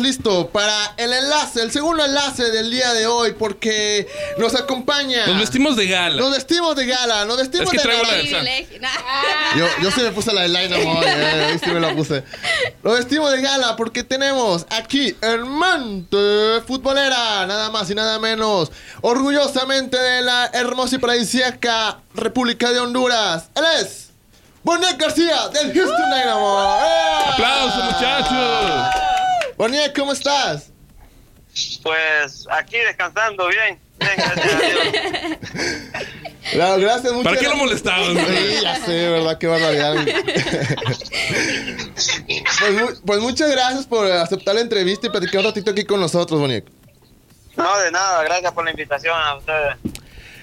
listo para el enlace, el segundo enlace del día de hoy, porque nos acompaña. Nos vestimos de gala. Nos vestimos de gala, nos vestimos Es que de gala. la Yo, yo sí me puse la de Dynamo, hoy, eh, ahí sí me la puse. Nos vestimos de gala porque tenemos aquí Hermante Futbolera, nada más y nada menos. Orgullosamente de la hermosa y paradisíaca República de Honduras. Él es Bonet García del Houston Dynamo. ¡Eh! ¡Aplausos, muchachos! Bonet, ¿cómo estás? Pues aquí descansando bien. Bien, gracias a Dios. Claro, gracias, muchas ¿Para qué lo molestaban? Sí, ya sé, ¿verdad? Qué barbaridad. pues, pues muchas gracias por aceptar la entrevista y platicar un ratito aquí con nosotros, Boniek. No, de nada, gracias por la invitación a ustedes.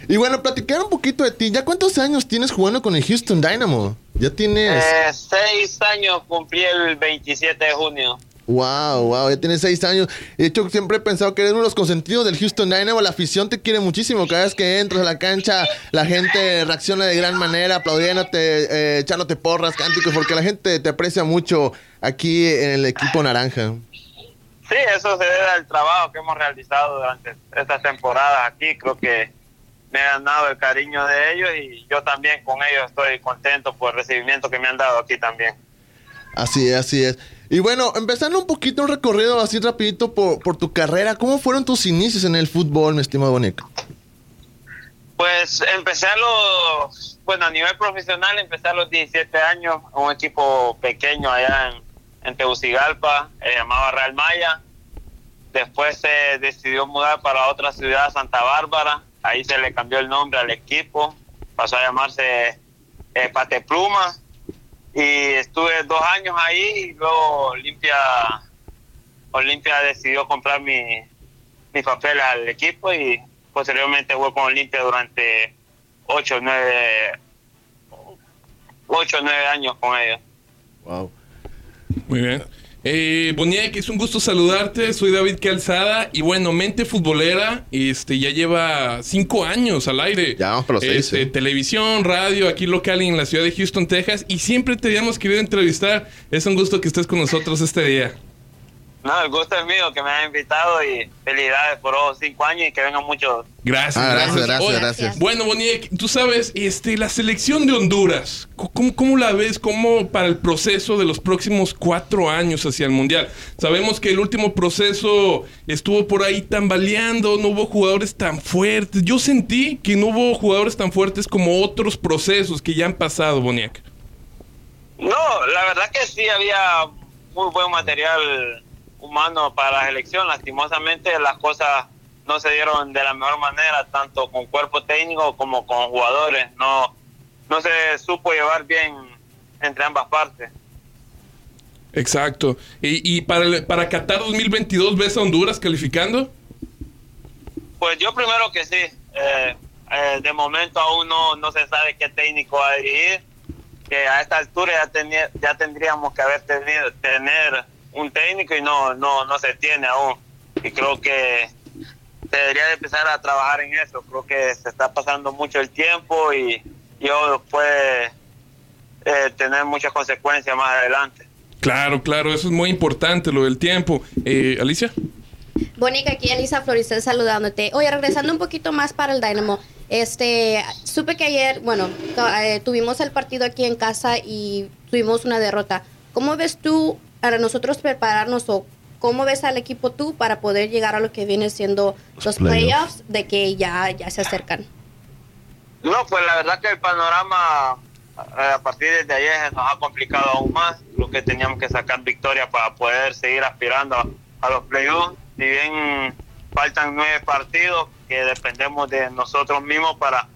Y bueno, platicar un poquito de ti. ¿Ya cuántos años tienes jugando con el Houston Dynamo? Ya tienes... Eh, seis años cumplí el 27 de junio. Wow, wow, ya tienes seis años. De hecho, siempre he pensado que eres uno de los consentidos del Houston Dynamo. La afición te quiere muchísimo. Cada vez que entras a la cancha, la gente reacciona de gran manera, aplaudiéndote, eh, echándote porras, cánticos, porque la gente te aprecia mucho aquí en el equipo naranja. Sí, eso se debe al trabajo que hemos realizado durante estas temporadas aquí. Creo que me he ganado el cariño de ellos y yo también con ellos estoy contento por el recibimiento que me han dado aquí también. Así es, así es. Y bueno, empezando un poquito un recorrido así rapidito por, por tu carrera, ¿cómo fueron tus inicios en el fútbol, mi estimado Boniek? Pues empecé a los, bueno, a nivel profesional empecé a los 17 años, un equipo pequeño allá en, en Tegucigalpa, se llamaba Real Maya. Después se decidió mudar para otra ciudad, Santa Bárbara. Ahí se le cambió el nombre al equipo, pasó a llamarse eh. Y estuve dos años ahí y luego Olimpia, Olimpia decidió comprar mi, mis papeles al equipo y posteriormente jugué con Olimpia durante 8 o 9 8 o 9 años con ellos. Wow. Muy bien. Eh, Boniek, es un gusto saludarte. Soy David Calzada. Y bueno, Mente Futbolera este, ya lleva cinco años al aire. Ya vamos por los seis, Este, eh. Televisión, radio, aquí local en la ciudad de Houston, Texas. Y siempre te habíamos querido entrevistar. Es un gusto que estés con nosotros este día. No, el gusto es mío que me hayan invitado y felicidades por los 5 años y que vengan muchos. Gracias. Ah, gracias, gracias, Oye, gracias. Bueno, Boniek, tú sabes, este, la selección de Honduras, ¿cómo, cómo la ves? ¿Cómo para el proceso de los próximos cuatro años hacia el Mundial? Sabemos que el último proceso estuvo por ahí tambaleando, no hubo jugadores tan fuertes. Yo sentí que no hubo jugadores tan fuertes como otros procesos que ya han pasado, Boniek. No, la verdad que sí había muy buen material humano para la selección. Lastimosamente las cosas no se dieron de la mejor manera, tanto con cuerpo técnico como con jugadores. No, no se supo llevar bien entre ambas partes. Exacto. ¿Y, y para, el- para Qatar 2022 ves a Honduras calificando? Pues yo primero que sí. Eh, eh, de momento aún no, no se sabe qué técnico va a dirigir. Que a esta altura ya, tenía- ya tendríamos que haber tenido tener un técnico y no, no, no se tiene aún. Y creo que se debería de empezar a trabajar en eso. Creo que se está pasando mucho el tiempo y, y eso puede eh, tener muchas consecuencias más adelante. Claro, claro, eso es muy importante, lo del tiempo. Eh, Alicia. Bonica, aquí Elisa Florisel saludándote. Oye, regresando un poquito más para el Dynamo. Este, supe que ayer, bueno, eh, tuvimos el partido aquí en casa y tuvimos una derrota. ¿Cómo ves tú para nosotros prepararnos o cómo ves al equipo tú para poder llegar a lo que viene siendo los playoffs de que ya, ya se acercan? No, pues la verdad que el panorama eh, a partir de ayer nos ha complicado aún más. Lo que teníamos que sacar victoria para poder seguir aspirando a, a los playoffs. Si bien faltan nueve partidos que dependemos de nosotros mismos para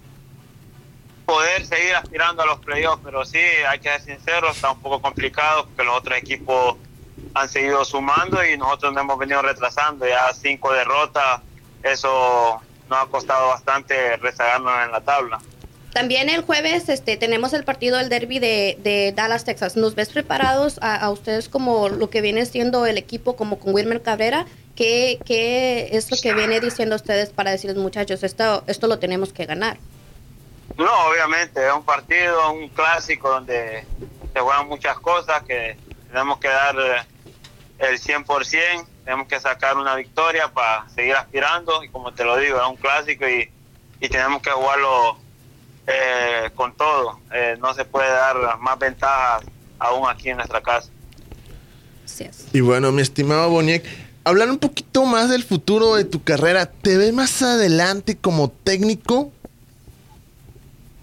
poder seguir aspirando a los playoffs, pero sí, hay que ser sinceros, está un poco complicado porque los otros equipos han seguido sumando y nosotros nos hemos venido retrasando, ya cinco derrotas, eso nos ha costado bastante rezagarnos en la tabla. También el jueves este, tenemos el partido del derby de, Dallas, Texas. ¿Nos ves preparados a, a ustedes como lo que viene siendo el equipo, como con Wilmer Cabrera? ¿Qué, ¿Qué es lo que viene diciendo ustedes para decirles, muchachos, esto, esto lo tenemos que ganar? No, obviamente, es un partido, un clásico donde se juegan muchas cosas que tenemos que dar eh, el 100%, tenemos que sacar una victoria para seguir aspirando y como te lo digo, es un clásico y, y tenemos que jugarlo eh, con todo. Eh, no se puede dar más ventajas aún aquí en nuestra casa. Y bueno, mi estimado Boniek, hablar un poquito más del futuro de tu carrera. ¿Te ves más adelante como técnico?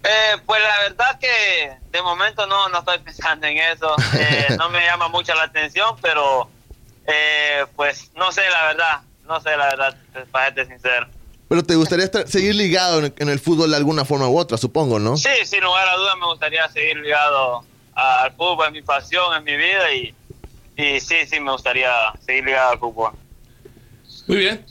Eh, pues la verdad que de momento no, no estoy pensando en eso. Eh, no me llama mucho la atención, pero eh, pues no sé la verdad. No sé la verdad, para serte sincero. Pero te gustaría estar- seguir ligado en, en el fútbol de alguna forma u otra, supongo, ¿no? Sí, sin lugar a dudas me gustaría seguir ligado al fútbol, es mi pasión, es mi vida y, y sí, sí me gustaría seguir ligado al fútbol. Muy bien.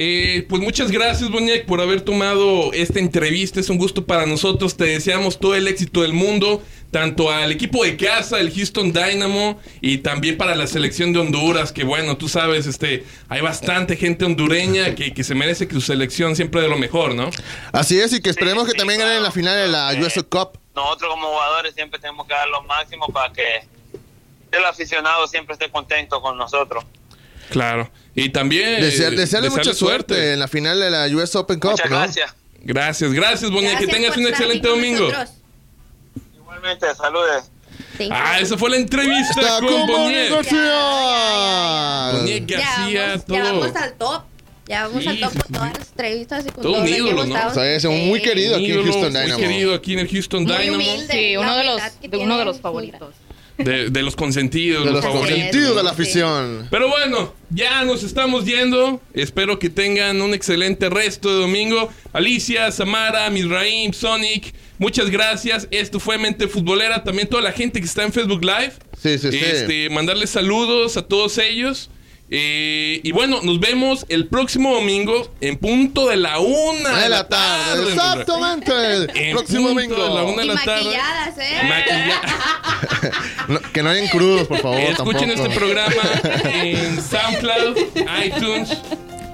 Eh, pues muchas gracias, Boniek, por haber tomado esta entrevista. Es un gusto para nosotros. Te deseamos todo el éxito del mundo, tanto al equipo de casa, el Houston Dynamo, y también para la selección de Honduras, que bueno, tú sabes, este, hay bastante gente hondureña que, que se merece que su selección siempre de lo mejor, ¿no? Así es, y que esperemos Sí, que sí, también ganen claro. la final de la Eh, US Cup. Nosotros como jugadores siempre tenemos que dar lo máximo para que el aficionado siempre esté contento con nosotros. Claro. Y también... Desear- eh, desearle mucha suerte. en la final de la US Open Cup, Muchas ¿no? gracias. Gracias, gracias, Boniek. Que tengas un excelente domingo. nosotros. Igualmente, saludes. Thank Ah, you. esa fue la entrevista con Boniek. García. Boniek García, vamos, todo. ya vamos al top. Ya vamos Sí, al top sí, con todas las entrevistas y con Todo todo, un ídolo, ¿no? O sea, es un muy Sí. querido aquí en Houston muy Dynamo. querido aquí en el Houston Muy Dynamo. humilde. Sí, uno de los, uno de los favoritos. De, de los consentidos, De los los consentidos de la afición. Pero bueno, ya nos estamos yendo. Espero que tengan un excelente resto de domingo. Alicia, Samara, Misraim, Sonic, muchas gracias. Esto fue Mente Futbolera. También toda la gente que está en Facebook Live. Sí, sí, sí. Este, mandarles saludos a todos ellos. Eh, y bueno, nos vemos el próximo domingo en punto de la una de la tarde, exactamente. En Próximo punto de la domingo. una de Y la tarde. maquilladas, ¿eh? Maquilla- No, que no hayan crudos, por favor. Escuchen tampoco. este programa en SoundCloud, iTunes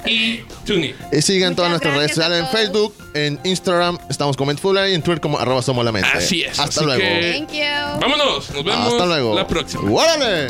y TuneIn. Y sigan todas nuestras redes sociales en. Facebook, en Instagram, estamos como Mentfulera y en Twitter como arroba somos la mente. Así es, Hasta así luego. que- Thank you. Vámonos, nos vemos Hasta luego. la próxima. ¡Órale!